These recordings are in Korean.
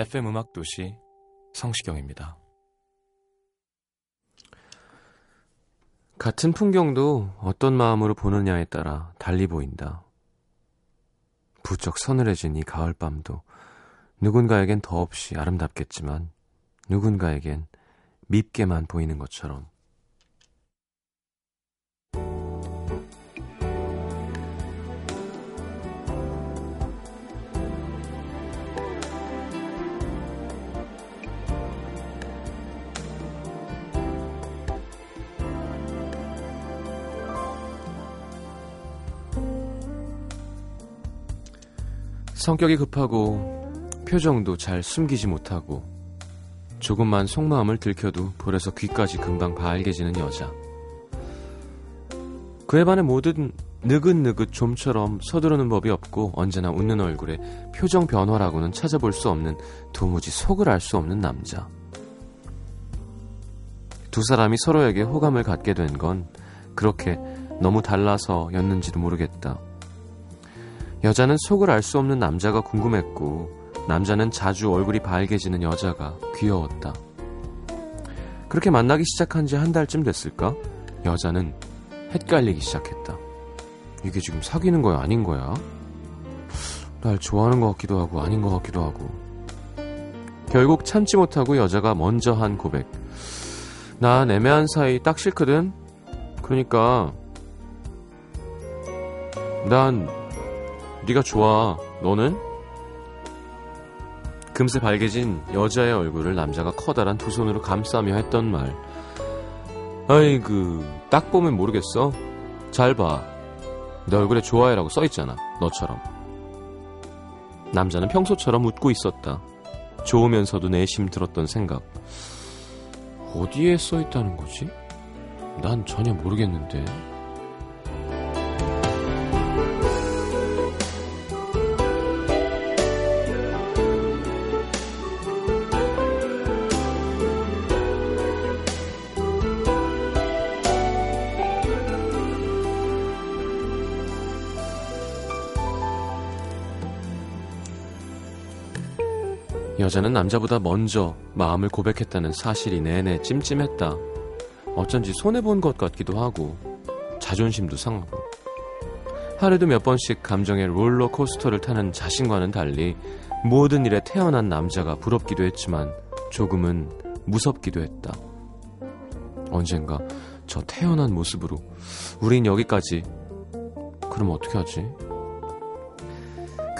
FM 음악 도시 성시경입니다. 같은 풍경도 어떤 마음으로 보느냐에 따라 달리 보인다. 부쩍 서늘해진 이 가을밤도 누군가에겐 더없이 아름답겠지만 누군가에겐 밉게만 보이는 것처럼 성격이 급하고 표정도 잘 숨기지 못하고 조금만 속마음을 들켜도 볼에서 귀까지 금방 발개지는 여자. 그에 반해 모든 느긋느긋 좀처럼 서두르는 법이 없고 언제나 웃는 얼굴에 표정 변화라고는 찾아볼 수 없는 도무지 속을 알 수 없는 남자. 두 사람이 서로에게 호감을 갖게 된 건 그렇게 너무 달라서였는지도 모르겠다. 여자는 속을 알 수 없는 남자가 궁금했고 남자는 자주 얼굴이 밝게지는 여자가 귀여웠다. 그렇게 만나기 시작한 지 한 달쯤 됐을까? 여자는 헷갈리기 시작했다. 이게 지금 사귀는 거야, 아닌 거야? 날 좋아하는 것 같기도 하고 아닌 것 같기도 하고. 결국 참지 못하고 여자가 먼저 한 고백. 난 애매한 사이 딱 싫거든. 그러니까 난 네가 좋아. 너는? 금세 밝게진 여자의 얼굴을 남자가 커다란 두 손으로 감싸며 했던 말. 아이그, 딱 보면 모르겠어. 잘 봐. 내 얼굴에 좋아해라고 써있잖아. 너처럼. 남자는 평소처럼 웃고 있었다. 좋으면서도 내심 들었던 생각. 어디에 써있다는 거지? 난 전혀 모르겠는데. 여자는 남자보다 먼저 마음을 고백했다는 사실이 내내 찜찜했다. 어쩐지 손해본 것 같기도 하고, 자존심도 상하고. 하루에도 몇 번씩 감정의 롤러코스터를 타는 자신과는 달리 모든 일에 태어난 남자가 부럽기도 했지만 조금은 무섭기도 했다. 언젠가 저 태어난 모습으로 우린 여기까지. 그럼 어떻게 하지?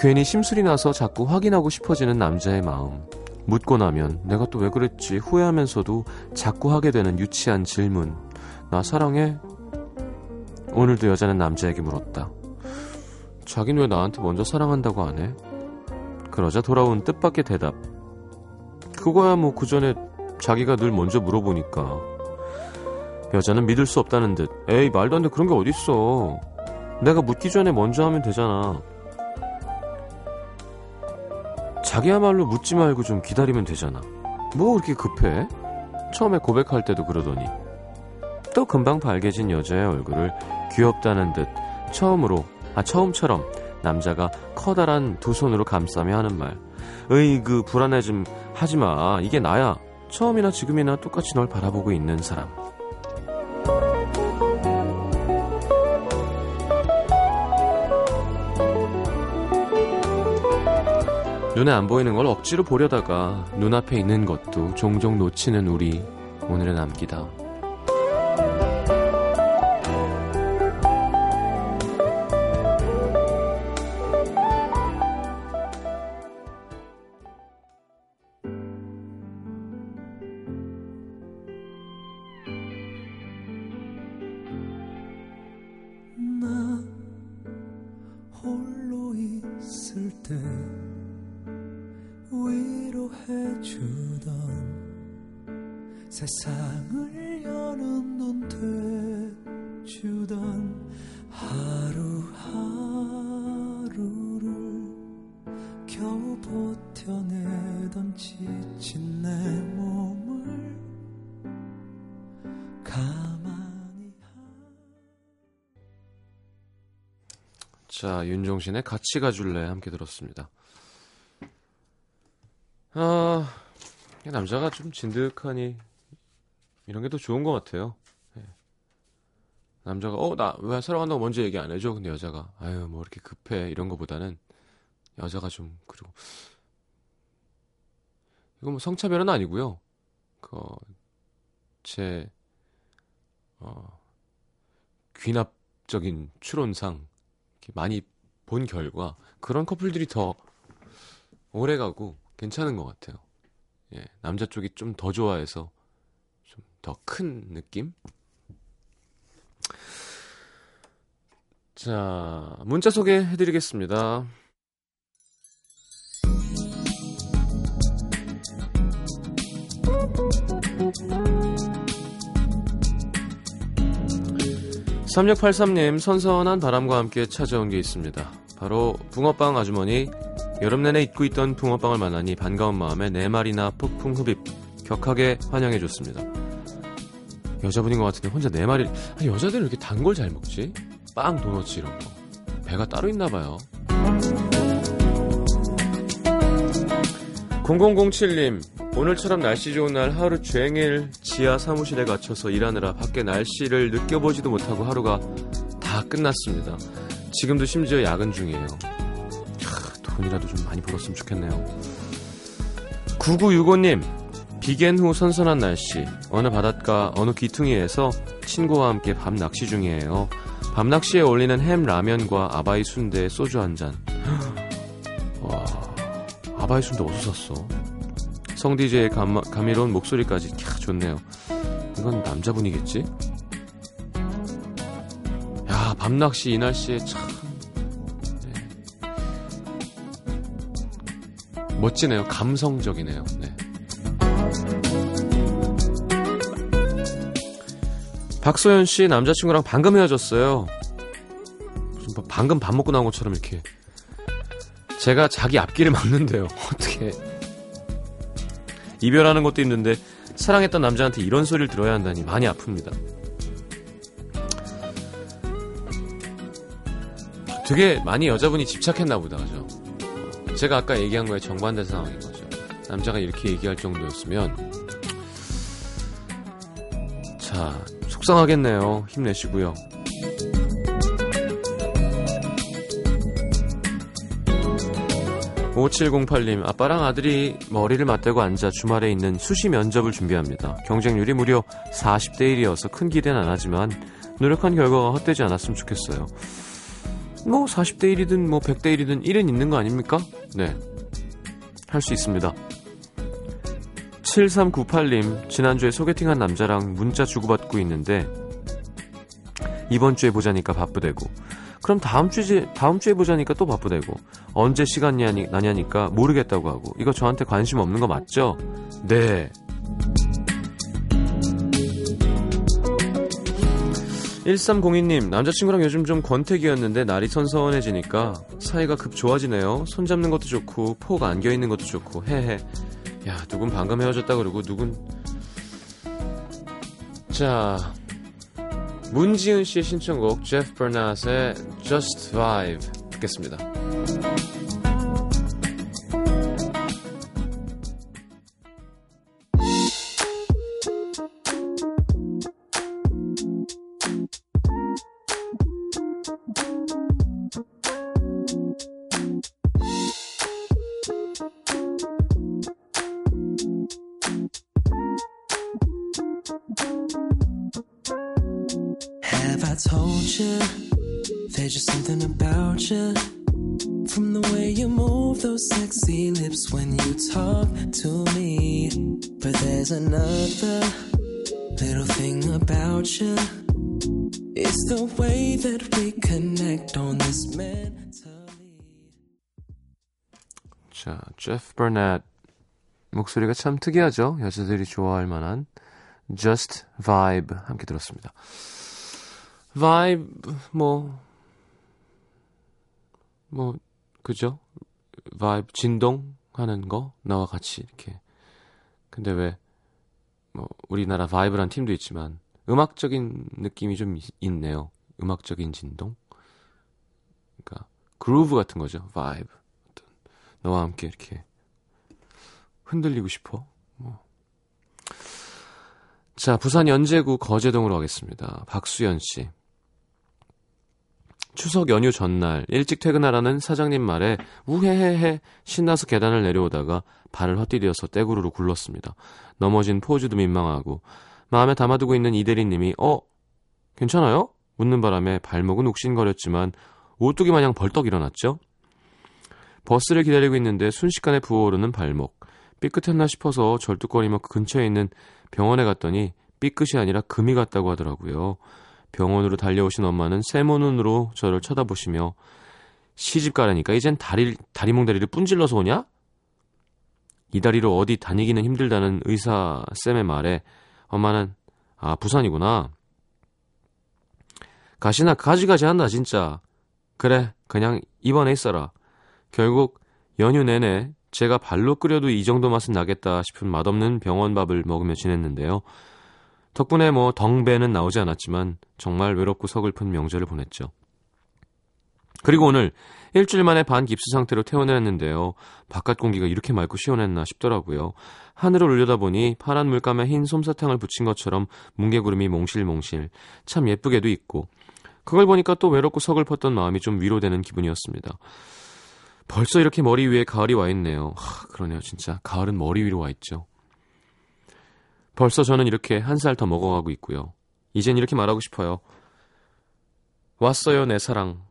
괜히 심술이 나서 자꾸 확인하고 싶어지는 남자의 마음. 묻고 나면 내가 또 왜 그랬지 후회하면서도 자꾸 하게 되는 유치한 질문. 나 사랑해? 오늘도 여자는 남자에게 물었다. 자긴 왜 나한테 먼저 사랑한다고 안 해? 그러자 돌아온 뜻밖의 대답. 그거야 뭐 그 전에 자기가 늘 먼저 물어보니까. 여자는 믿을 수 없다는 듯. 에이 말도 안 돼 그런 게 어딨어. 내가 묻기 전에 먼저 하면 되잖아. 자기야말로 묻지 말고 좀 기다리면 되잖아. 뭐 그렇게 급해? 처음에 고백할 때도 그러더니. 또 금방 밝게진 여자의 얼굴을 귀엽다는 듯 처음으로, 아, 처음처럼 남자가 커다란 두 손으로 감싸며 하는 말. 으이 그, 불안해 좀 하지 마. 이게 나야. 처음이나 지금이나 똑같이 널 바라보고 있는 사람. 눈에 안 보이는 걸 억지로 보려다가 눈앞에 있는 것도 종종 놓치는 우리 오늘의 남기다. 자, 윤종신의 같이 가줄래 함께 들었습니다. 아, 남자가 좀 진득하니 이런 게 더 좋은 것 같아요. 예. 남자가 어 나 왜 사랑한다고 먼저 얘기 안 해줘? 근데 여자가 아유 뭐 이렇게 급해 이런 거보다는 여자가 좀 그리고 이거 뭐 성차별은 아니고요. 그제 어, 귀납적인 추론상 많이 본 결과 그런 커플들이 더 오래 가고 괜찮은 것 같아요. 예, 남자 쪽이 좀 더 좋아해서 좀 더 큰 느낌? 자, 문자 소개해드리겠습니다. 3683님, 선선한 바람과 함께 찾아온 게 있습니다. 바로 붕어빵 아주머니, 여름 내내 잊고 있던 붕어빵을 만나니 반가운 마음에 네 마리나 폭풍 흡입, 격하게 환영해 줬습니다. 여자분인 것 같은데 혼자 네 마리, 아니, 여자들은 이렇게 단 걸 잘 먹지? 빵, 도너츠 이런 거. 배가 따로 있나 봐요. 0007님, 오늘처럼 날씨 좋은 날 하루 종일 지하 사무실에 갇혀서 일하느라 밖에 날씨를 느껴보지도 못하고 하루가 다 끝났습니다. 지금도 심지어 야근 중이에요. 캬, 돈이라도 좀 많이 벌었으면 좋겠네요. 9965님, 비겐 후 선선한 날씨, 어느 바닷가, 어느 귀퉁이에서 친구와 함께 밤 낚시 중이에요. 밤 낚시에 어울리는 햄 라면과 아바이 순대 소주 한 잔. 와, 아바이 순대 어디서 샀어? 성 DJ의 감, 감미로운 목소리까지 캬 좋네요. 이건 남자분이겠지? 야 밤낚시 이 날씨에 참 네. 멋지네요. 감성적이네요. 네. 박소연 씨 남자친구랑 방금 헤어졌어요. 방금 밥 먹고 나온 것처럼 이렇게 제가 자기 앞길을 막는데요. 어떻게 이별하는 것도 힘든데 사랑했던 남자한테 이런 소리를 들어야 한다니 많이 아픕니다. 되게 많이 여자분이 집착했나 보다, 그죠? 제가 아까 얘기한 거에 정반대 상황인 거죠. 남자가 이렇게 얘기할 정도였으면 자, 속상하겠네요. 힘내시고요. 5708님, 아빠랑 아들이 머리를 맞대고 앉아 주말에 있는 수시 면접을 준비합니다. 경쟁률이 무려 40대 1이어서 큰 기대는 안 하지만 노력한 결과가 헛되지 않았으면 좋겠어요. 뭐 40대 1이든 뭐 100대 1이든 1은 있는 거 아닙니까? 네. 할 수 있습니다. 7398님, 지난주에 소개팅한 남자랑 문자 주고받고 있는데 이번 주에 보자니까 바쁘대고 그럼 다음 주에 다음 주에 보자니까 또 바쁘대고 언제 시간 나니, 나냐니까 모르겠다고 하고 이거 저한테 관심 없는 거 맞죠? 네. 1302님, 남자친구랑 요즘 좀 권태기였는데 날이 선선해지니까 사이가 급 좋아지네요. 손잡는 것도 좋고, 폭 안겨있는 것도 좋고, 헤헤. 야, 누군 방금 헤어졌다 그러고, 누군. 자, 문지은 씨의 신청곡 제프 버나스의 Just Vibe 듣겠습니다. told you there's just something about you. From the way you move those sexy lips when you talk to me. But there's another little thing about you. It's the way that we connect on this mentally. 자, 제프 버넷 목소리가 참 특이하죠. 여자들이 좋아할 만한 Just Vibe 함께 들었습니다. Vibe 뭐 뭐, 그죠? Vibe 진동 하는 거 나와 같이 이렇게. 근데 왜 뭐 우리나라 Vibe란 팀도 있지만 음악적인 느낌이 좀 있네요. 음악적인 진동. 그러니까 그루브 같은 거죠. Vibe. 너와 함께 이렇게 흔들리고 싶어. 뭐. 자, 부산 연제구 거제동으로 가겠습니다. 박수연 씨. 추석 연휴 전날 일찍 퇴근하라는 사장님 말에 우헤헤헤 신나서 계단을 내려오다가 발을 헛디뎌서 떼구르로 굴렀습니다. 넘어진 포즈도 민망하고 마음에 담아두고 있는 이대리님이 어? 괜찮아요? 묻는 바람에 발목은 욱신거렸지만 오뚜기 마냥 벌떡 일어났죠. 버스를 기다리고 있는데 순식간에 부어오르는 발목. 삐끗했나 싶어서 절뚝거리며 그 근처에 있는 병원에 갔더니 삐끗이 아니라 금이 갔다고 하더라고요. 병원으로 달려오신 엄마는 세모 눈으로 저를 쳐다보시며 시집 가라니까 이젠 다리, 다리몽다리를 뿐질러서 오냐? 이 다리로 어디 다니기는 힘들다는 의사 쌤의 말에 엄마는 아 부산이구나. 가시나 가지가지 한다 진짜. 그래 그냥 입원해 있어라. 결국 연휴 내내 제가 발로 끓여도 이 정도 맛은 나겠다 싶은 맛없는 병원 밥을 먹으며 지냈는데요. 덕분에 뭐 덩배는 나오지 않았지만 정말 외롭고 서글픈 명절을 보냈죠. 그리고 오늘 일주일 만에 반 깁스 상태로 퇴원했는데요. 바깥 공기가 이렇게 맑고 시원했나 싶더라고요. 하늘을 올려다보니 파란 물감에 흰 솜사탕을 붙인 것처럼 뭉게구름이 몽실몽실 참 예쁘게도 있고 그걸 보니까 또 외롭고 서글펐던 마음이 좀 위로되는 기분이었습니다. 벌써 이렇게 머리 위에 가을이 와 있네요. 하, 그러네요, 진짜. 가을은 머리 위로 와 있죠. 벌써 저는 이렇게 한 살 더 먹어가고 있고요. 이젠 이렇게 말하고 싶어요. 왔어요, 내 사랑.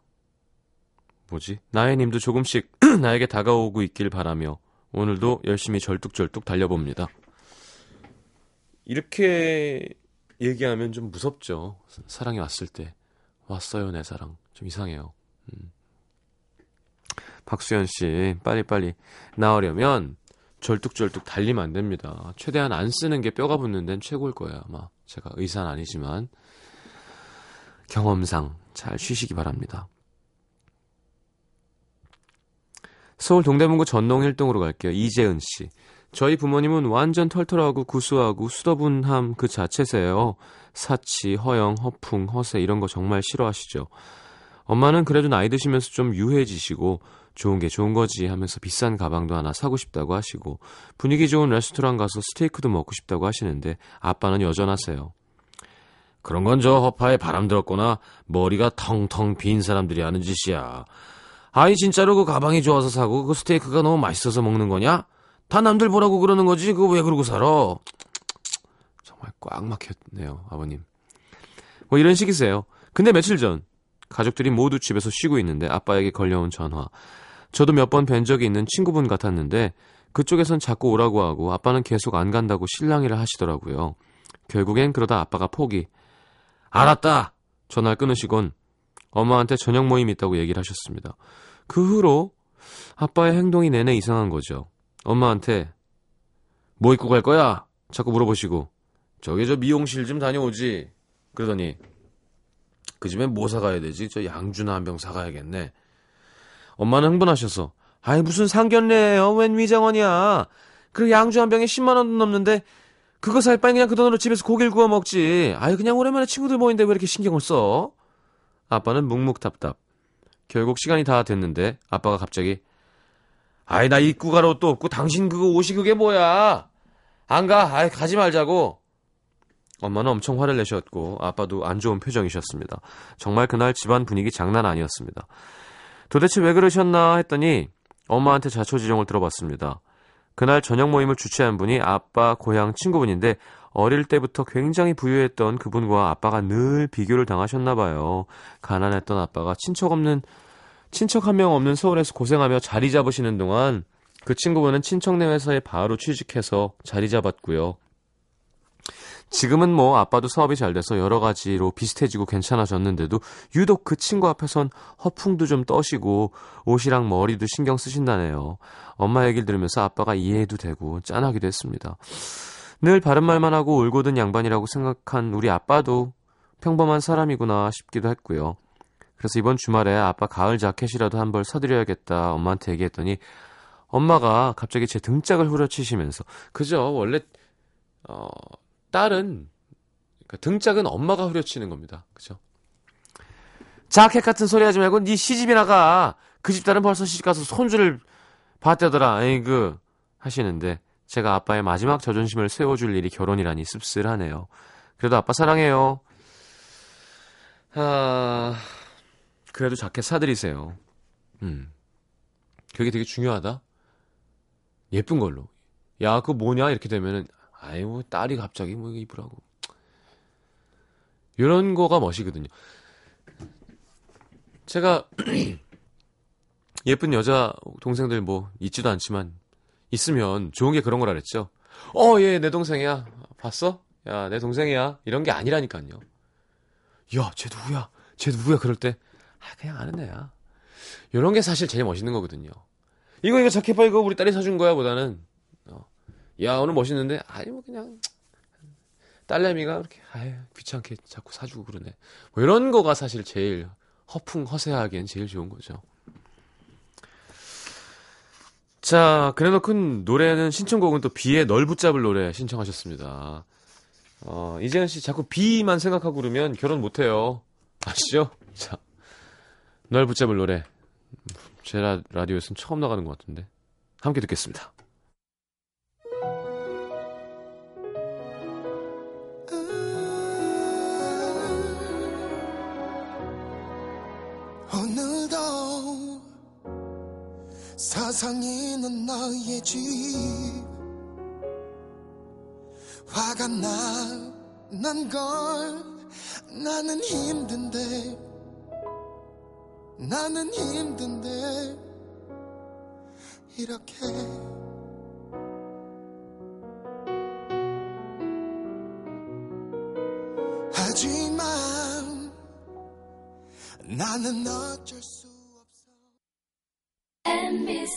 뭐지? 나의 님도 조금씩 나에게 다가오고 있길 바라며 오늘도 열심히 절뚝절뚝 달려봅니다. 이렇게 얘기하면 좀 무섭죠. 사랑이 왔을 때. 왔어요, 내 사랑. 좀 이상해요. 음. 박수현 씨, 빨리 빨리 나오려면 절뚝절뚝 달리면 안 됩니다. 최대한 안 쓰는 게 뼈가 붙는 데는 최고일 거예요, 아마. 제가 의사는 아니지만. 경험상 잘 쉬시기 바랍니다. 서울 동대문구 전농 1동으로 갈게요. 이재은 씨. 저희 부모님은 완전 털털하고 구수하고 수더분함 그 자체세요. 사치, 허영, 허풍, 허세 이런 거 정말 싫어하시죠. 엄마는 그래도 나이 드시면서 좀 유해지시고 좋은 게 좋은 거지 하면서 비싼 가방도 하나 사고 싶다고 하시고 분위기 좋은 레스토랑 가서 스테이크도 먹고 싶다고 하시는데 아빠는 여전하세요. 그런 건 저 허파에 바람 들었거나 머리가 텅텅 빈 사람들이 하는 짓이야. 아니 진짜로 그 가방이 좋아서 사고 그 스테이크가 너무 맛있어서 먹는 거냐? 다 남들 보라고 그러는 거지 그거 왜 그러고 살아? 정말 꽉 막혔네요 아버님. 뭐 이런 식이세요. 근데 며칠 전 가족들이 모두 집에서 쉬고 있는데 아빠에게 걸려온 전화. 저도 몇 번 뵌 적이 있는 친구분 같았는데 그쪽에선 자꾸 오라고 하고 아빠는 계속 안 간다고 실랑이를 하시더라고요. 결국엔 그러다 아빠가 포기. 알았다! 전화를 끊으시곤 엄마한테 저녁 모임 있다고 얘기를 하셨습니다. 그 후로 아빠의 행동이 내내 이상한 거죠. 엄마한테 뭐 입고 갈 거야? 자꾸 물어보시고 저기 저 미용실 좀 다녀오지. 그러더니 그 집에 뭐 사가야 되지? 저 양주나 한 병 사가야겠네. 엄마는 흥분하셔서 아이 무슨 상견례예요? 웬 위장원이야? 그 양주 한 병에 10만 원 넘는데 그거 살 바에 그냥 그 돈으로 집에서 고기를 구워 먹지. 아이 그냥 오랜만에 친구들 모인데 왜 이렇게 신경을 써? 아빠는 묵묵답답. 결국 시간이 다 됐는데 아빠가 갑자기 아이 나 가러 옷도 없고 당신 그거 옷이 그게 뭐야? 안 가. 아이 가지 말자고. 엄마는 엄청 화를 내셨고 아빠도 안 좋은 표정이셨습니다. 정말 그날 집안 분위기 장난 아니었습니다. 도대체 왜 그러셨나 했더니 엄마한테 자초지종을 들어봤습니다. 그날 저녁 모임을 주최한 분이 아빠 고향 친구분인데 어릴 때부터 굉장히 부유했던 그분과 아빠가 늘 비교를 당하셨나 봐요. 가난했던 아빠가 친척 없는 친척 한 명 없는 서울에서 고생하며 자리 잡으시는 동안 그 친구분은 친척네 회사에 바로 취직해서 자리 잡았고요. 지금은 뭐 아빠도 사업이 잘 돼서 여러 가지로 비슷해지고 괜찮아졌는데도 유독 그 친구 앞에선 허풍도 좀 떠시고 옷이랑 머리도 신경 쓰신다네요. 엄마 얘기를 들으면서 아빠가 이해해도 되고 짠하기도 했습니다. 늘 바른 말만 하고 울고든 양반이라고 생각한 우리 아빠도 평범한 사람이구나 싶기도 했고요. 그래서 이번 주말에 아빠 가을 자켓이라도 한 벌 사드려야겠다 엄마한테 얘기했더니 엄마가 갑자기 제 등짝을 후려치시면서 그죠 원래 어 딸은 그러니까 등짝은 엄마가 후려치는 겁니다. 그죠? 자켓 같은 소리 하지 말고 네 시집이 나 가. 그 집 딸은 벌써 시집 가서 손주를 봤대더라. 에이그 하시는데 제가 아빠의 마지막 자존심을 세워줄 일이 결혼이라니 씁쓸하네요. 그래도 아빠 사랑해요. 아, 그래도 자켓 사드리세요. 음. 그게 되게 중요하다. 예쁜 걸로. 야, 그거 뭐냐? 이렇게 되면은, 아이, 뭐, 딸이 갑자기 뭐, 입으라고. 이런 거가 멋이거든요. 제가, 예쁜 여자 동생들 뭐, 있지도 않지만, 있으면 좋은 게 그런 거라 그랬죠. 어, 얘, 내 동생이야. 봤어? 야, 내 동생이야. 이런 게 아니라니까요. 야, 쟤 누구야? 쟤 누구야? 그럴 때, 아, 그냥 아는 애야. 이런 게 사실 제일 멋있는 거거든요. 이거, 이거 자켓 봐, 이거 우리 딸이 사준 거야, 보다는. 어. 야, 오늘 멋있는데? 아니, 뭐, 그냥, 딸내미가 그렇게, 아유, 귀찮게 자꾸 사주고 그러네. 뭐, 이런 거가 사실 제일 허풍, 허세하기엔 제일 좋은 거죠. 자, 그래놓고 노래는 신청곡은 또 비의 널 붙잡을 노래 신청하셨습니다. 어, 이재현 씨 자꾸 비만 생각하고 그러면 결혼 못 해요. 아시죠? 자, 널 붙잡을 노래. 제 라, 라디오에서는 처음 나가는 것 같은데. 함께 듣겠습니다. 사상이 는 나의 집. 화가 나 난 걸. 나는 힘든데. 나는 힘든데. 이렇게. 하지만 나는 어쩔 수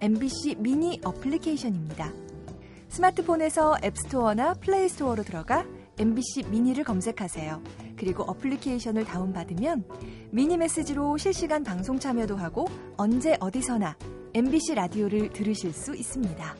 MBC mini 어플리케이션입니다. 스마트폰에서 App Store나 Play Store로 들어가 MBC 미니를 검색하세요. 그리고 어플리케이션을 다운받으면 미니 메시지로 실시간 방송 참여도 하고 언제 어디서나 MBC 라디오를 들으실 수 있습니다.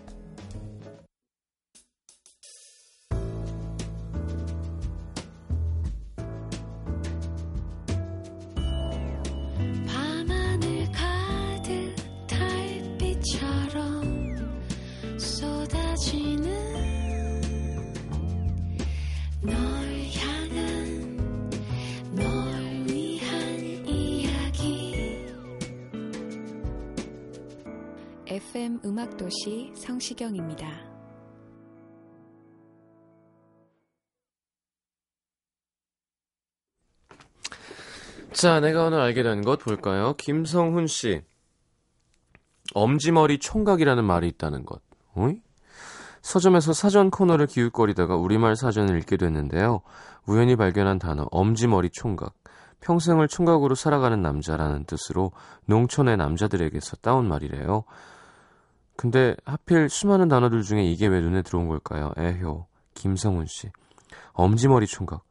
음악도시 성시경입니다. 자, 내가 오늘 알게 된 것 볼까요? 김성훈 씨. 엄지머리 총각이라는 말이 있다는 것. 어이? 서점에서 사전 코너를 기웃거리다가 우리말 사전을 읽게 됐는데요. 우연히 발견한 단어 엄지머리 총각. 평생을 총각으로 살아가는 남자라는 뜻으로 농촌의 남자들에게서 따온 말이래요. 근데 하필 수많은 단어들 중에 이게 왜 눈에 들어온 걸까요? 에효, 김성훈 씨. 엄지머리 총각.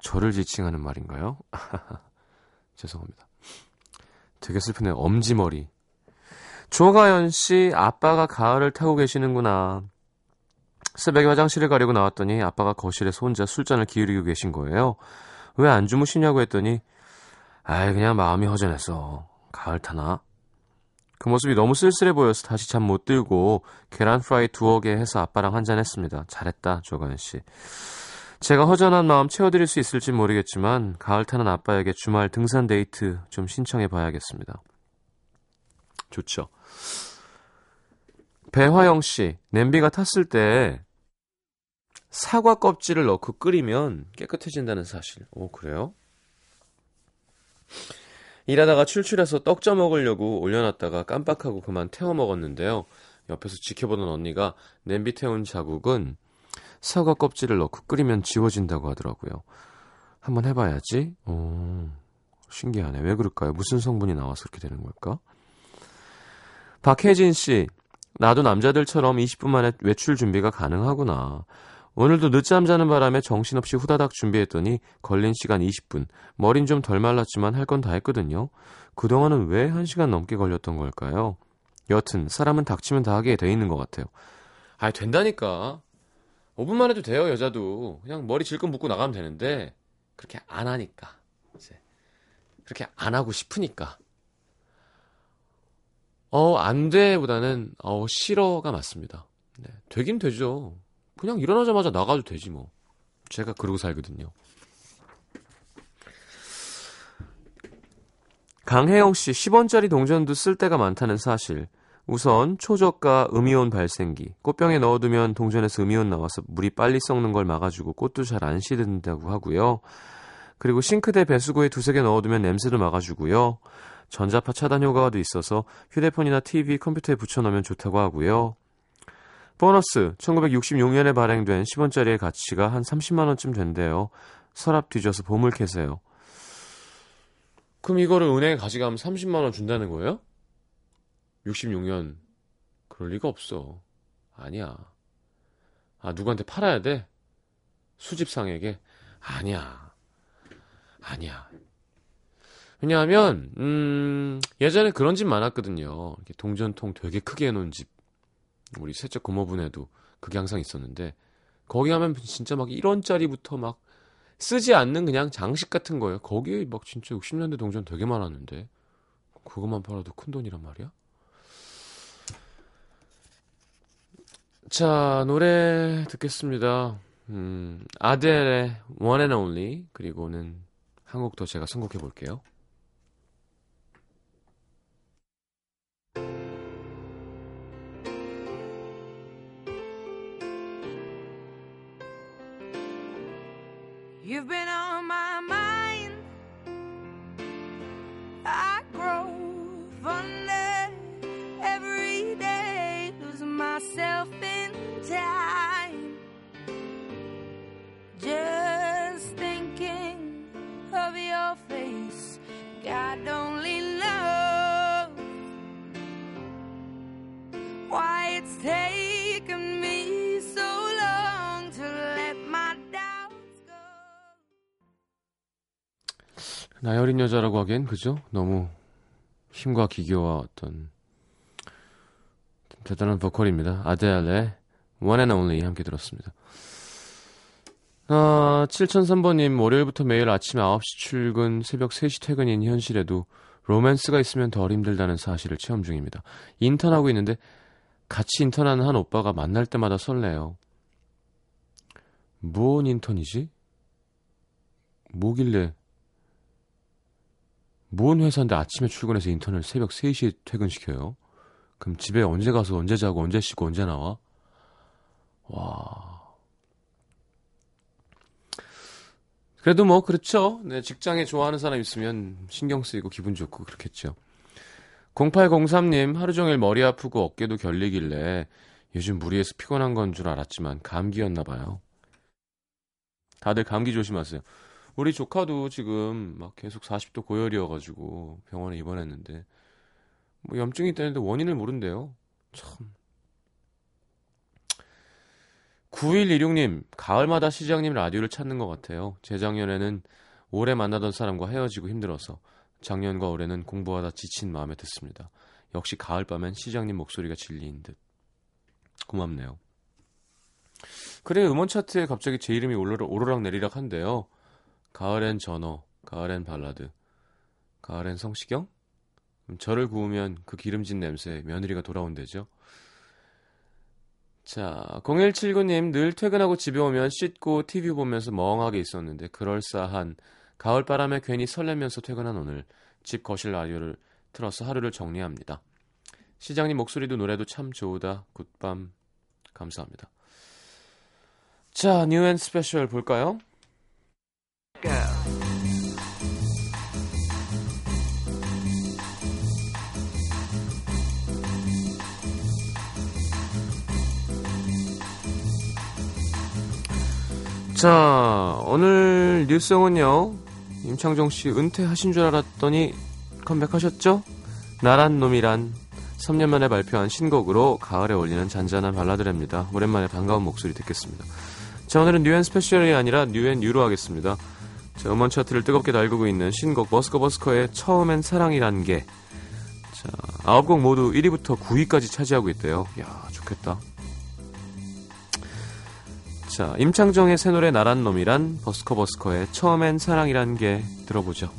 저를 지칭하는 말인가요? 죄송합니다. 되게 슬프네요. 엄지머리. 조가연 씨, 아빠가 가을을 타고 계시는구나. 새벽에 화장실을 가려고 나왔더니 아빠가 거실에서 혼자 술잔을 기울이고 계신 거예요. 왜 안 주무시냐고 했더니, 아이, 그냥 마음이 허전했어. 가을 타나? 그 모습이 너무 쓸쓸해 보여서 다시 잠 못 들고 계란 프라이 두어 개 해서 아빠랑 한잔 했습니다. 잘했다, 조가연 씨. 제가 허전한 마음 채워드릴 수 있을지 모르겠지만 가을 타는 아빠에게 주말 등산 데이트 좀 신청해 봐야겠습니다. 좋죠. 배화영 씨, 냄비가 탔을 때 사과 껍질을 넣고 끓이면 깨끗해진다는 사실. 오, 그래요? 일하다가 출출해서 떡 쪄 먹으려고 올려놨다가 깜빡하고 그만 태워 먹었는데요. 옆에서 지켜보던 언니가 냄비 태운 자국은 사과 껍질을 넣고 끓이면 지워진다고 하더라고요. 한번 해봐야지. 오, 신기하네. 왜 그럴까요? 무슨 성분이 나와서 그렇게 되는 걸까? 박혜진 씨, 나도 남자들처럼 20분 만에 외출 준비가 가능하구나. 오늘도 늦잠 자는 바람에 정신없이 후다닥 준비했더니 걸린 시간 20분. 머린 좀 덜 말랐지만 할 건 다 했거든요. 그동안은 왜 1시간 넘게 걸렸던 걸까요? 여튼 사람은 닥치면 다 하게 돼 있는 것 같아요. 아, 된다니까. 5분만 해도 돼요, 여자도. 그냥 머리 질끈 묶고 나가면 되는데 그렇게 안 하니까. 이제 그렇게 안 하고 싶으니까. 어, 안 돼보다는 어, 싫어가 맞습니다. 네, 되긴 되죠. 그냥 일어나자마자 나가도 되지 뭐. 제가 그러고 살거든요. 강혜영 씨 10원짜리 동전도 쓸 때가 많다는 사실. 우선 초저가 음이온 발생기. 꽃병에 넣어두면 동전에서 음이온 나와서 물이 빨리 썩는 걸 막아주고 꽃도 잘 안 시든다고 하고요. 그리고 싱크대 배수구에 두세 개 넣어두면 냄새도 막아주고요. 전자파 차단 효과도 있어서 휴대폰이나 TV, 컴퓨터에 붙여놓으면 좋다고 하고요. 보너스 1966년에 발행된 10원짜리의 가치가 한 30만 원쯤 된대요. 서랍 뒤져서 보물 캐세요. 그럼 이거를 은행에 가져가면 30만 원 준다는 거예요? 66년 그럴 리가 없어. 아니야. 아 누구한테 팔아야 돼? 수집상에게? 아니야. 아니야. 왜냐하면 음, 예전에 그런 집 많았거든요. 동전통 되게 크게 해놓은 집. 우리 셋째 고모분에도 그게 항상 있었는데 거기 가면 진짜 막 1원짜리부터 막 쓰지 않는 그냥 장식 같은 거예요. 거기에 막 진짜 60년대 동전 되게 많았는데 그것만 팔아도 큰 돈이란 말이야? 자, 노래 듣겠습니다. 음, 아델의 One and Only 그리고는 한 곡 더 제가 선곡해 볼게요. You've been on my mind. I grow fonder every day, losing myself in time. 어린 여자라고 하기엔 그죠? 너무 힘과 기교와 어떤 대단한 보컬입니다. 아델의 One and Only 함께 들었습니다. 아, 7003번님, 월요일부터 매일 아침 9시 출근, 새벽 3시 퇴근인 현실에도 로맨스가 있으면 덜 힘들다는 사실을 체험 중입니다. 인턴하고 있는데 같이 인턴하는 한 오빠가 만날 때마다 설레요. 뭔 인턴이지? 뭐길래 뭔 회사인데 아침에 출근해서 인턴을 새벽 3시에 퇴근시켜요? 그럼 집에 언제 가서 언제 자고 언제 쉬고 언제 나와? 와. 그래도 뭐 그렇죠. 네, 직장에 좋아하는 사람 있으면 신경 쓰이고 기분 좋고 그렇겠죠. 0803님 하루 종일 머리 아프고 어깨도 결리길래 요즘 무리해서 피곤한 건 줄 알았지만 감기였나 봐요. 다들 감기 조심하세요. 우리 조카도 지금 막 계속 40도 고열이어가지고 병원에 입원했는데 뭐 염증이 있다는데 원인을 모른대요. 참. 9116님, 가을마다 시장님 라디오를 찾는 것 같아요. 재작년에는 오래 만나던 사람과 헤어지고 힘들어서 작년과 올해는 공부하다 지친 마음에 듣습니다. 역시 가을밤엔 시장님 목소리가 진리인 듯. 고맙네요. 그래 음원 차트에 갑자기 제 이름이 오르락, 오르락 내리락 한데요. 가을엔 전어, 가을엔 발라드, 가을엔 성시경? 음, 저를 구우면 그 기름진 냄새 며느리가 돌아온대죠. 자, 0179님, 늘 퇴근하고 집에 오면 씻고 TV 보면서 멍하게 있었는데, 그럴싸한 가을바람에 괜히 설레면서 퇴근한 오늘, 집 거실 라디오를 틀어서 하루를 정리합니다. 시장님 목소리도 노래도 참 좋으다. good밤. 감사합니다. 자, New and Special 볼까요? 자, 오늘 new song은요. 임창정 씨 은퇴하신 줄 알았더니 컴백하셨죠? 나란 놈이란 3년 만에 발표한 신곡으로 가을에 어울리는 잔잔한 발라드랍니다. 오랜만에 반가운 목소리 듣겠습니다. 자, 오늘은 New and Special이 아니라 뉴앤 유로 하겠습니다. 자, 음원 차트를 뜨겁게 달구고 있는 신곡 버스커 버스커의 처음엔 사랑이란 게 자, 9곡 모두 1위부터 9위까지 차지하고 있대요. 야, 좋겠다. 자, 임창정의 새 노래 나란 놈이란 버스커 버스커의 처음엔 사랑이란 게 들어보죠.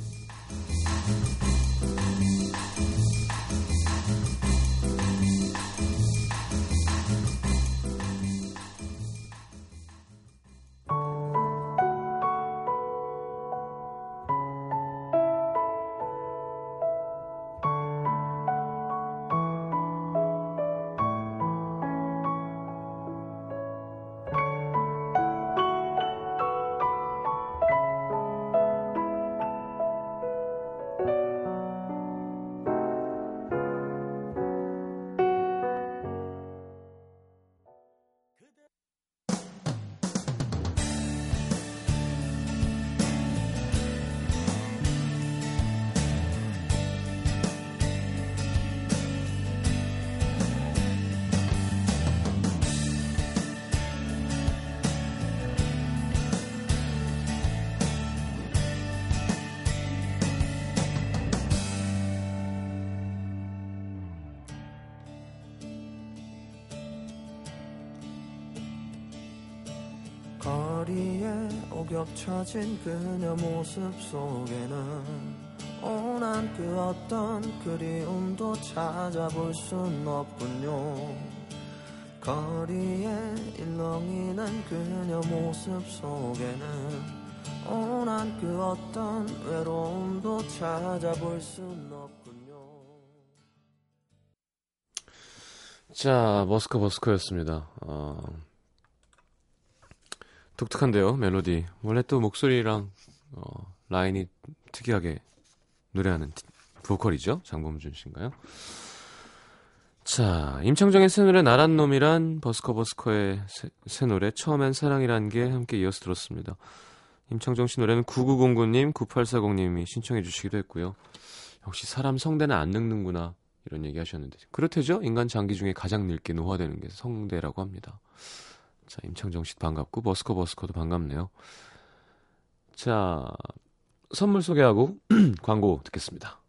겹쳐진 그녀 모습 속에는 온한 그 어떤 그리움도 찾아볼 순 없군요 거리에 일렁이는 그녀 모습 속에는 온한 그 어떤 외로움도 찾아볼 순 없군요 자, 버스커 버스커였습니다. 어, 독특한데요, 멜로디. 원래 또 목소리랑 어, 라인이 특이하게 노래하는 티- 보컬이죠? 장범준 씨인가요? 자, 임창정의 새 노래 나란 놈이란 버스커 버스커의 새, 새 노래 처음엔 사랑이란 게 함께 이어서 들었습니다. 임창정 씨 노래는 9909님, 9840님이 신청해 주시기도 했고요. 역시 사람 성대는 안 늙는구나 이런 얘기 하셨는데 그렇대죠? 인간 장기 중에 가장 늙게 노화되는 게 성대라고 합니다. 자, 임창정 씨 반갑고 버스커 버스커도 반갑네요. 자, 선물 소개하고 광고 듣겠습니다.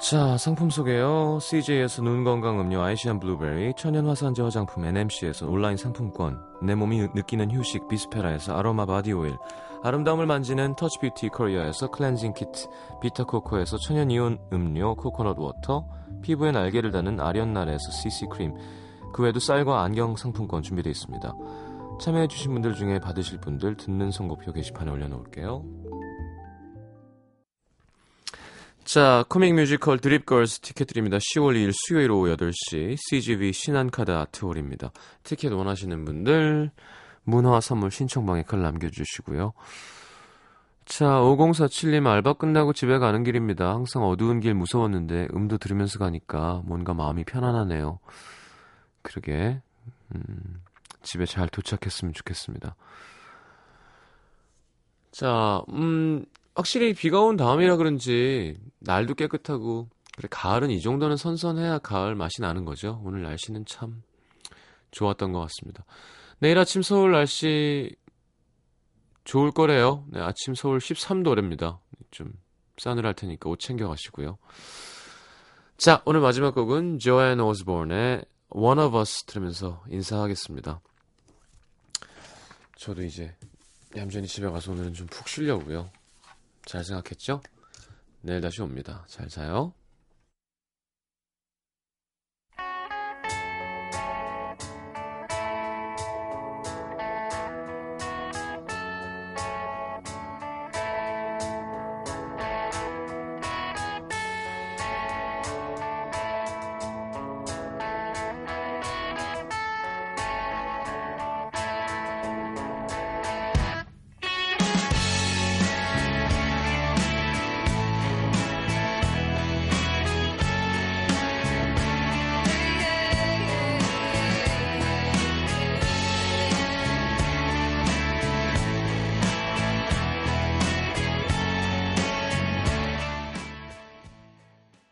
자, 상품 소개요. CJ에서 눈 건강 음료 아이시안 블루베리, 천연 화산재 화장품 NMC에서 온라인 상품권, 내 몸이 느끼는 휴식 비스페라에서 아로마 바디 오일, 아름다움을 만지는 터치 뷰티 코리아에서 클렌징 키트, 비타코코에서 천연 이온 음료 coconut water, 피부에 날개를 다는 아련날에서 CC 크림, 그 외에도 쌀과 안경 상품권 준비되어 있습니다. 참여해주신 분들 중에 받으실 분들 듣는 선곡표 게시판에 올려놓을게요. 자, 코믹 뮤지컬 드립걸스 티켓 드립니다. 10월 2일 수요일 오후 8시 CGV 신한카드 아트홀입니다. 티켓 원하시는 분들 문화 선물 신청방에 글 남겨주시고요. 자, 5047님 알바 끝나고 집에 가는 길입니다. 항상 어두운 길 무서웠는데 음도 들으면서 가니까 뭔가 마음이 편안하네요. 그러게 음, 집에 잘 도착했으면 좋겠습니다. 자, 음, 확실히 비가 온 다음이라 그런지 날도 깨끗하고 그래 가을은 이 정도는 선선해야 가을 맛이 나는 거죠. 오늘 날씨는 참 좋았던 것 같습니다. 내일 아침 서울 날씨 좋을 거래요. 네, 아침 서울 13도랍니다. 좀 싸늘할 테니까 옷 챙겨 가시고요. 자, 오늘 마지막 곡은 조앤 오스본의 One of Us 들으면서 인사하겠습니다. 저도 이제 얌전히 집에 가서 오늘은 좀 푹 쉬려고요. 잘 생각했죠? 내일 다시 옵니다. 잘 자요.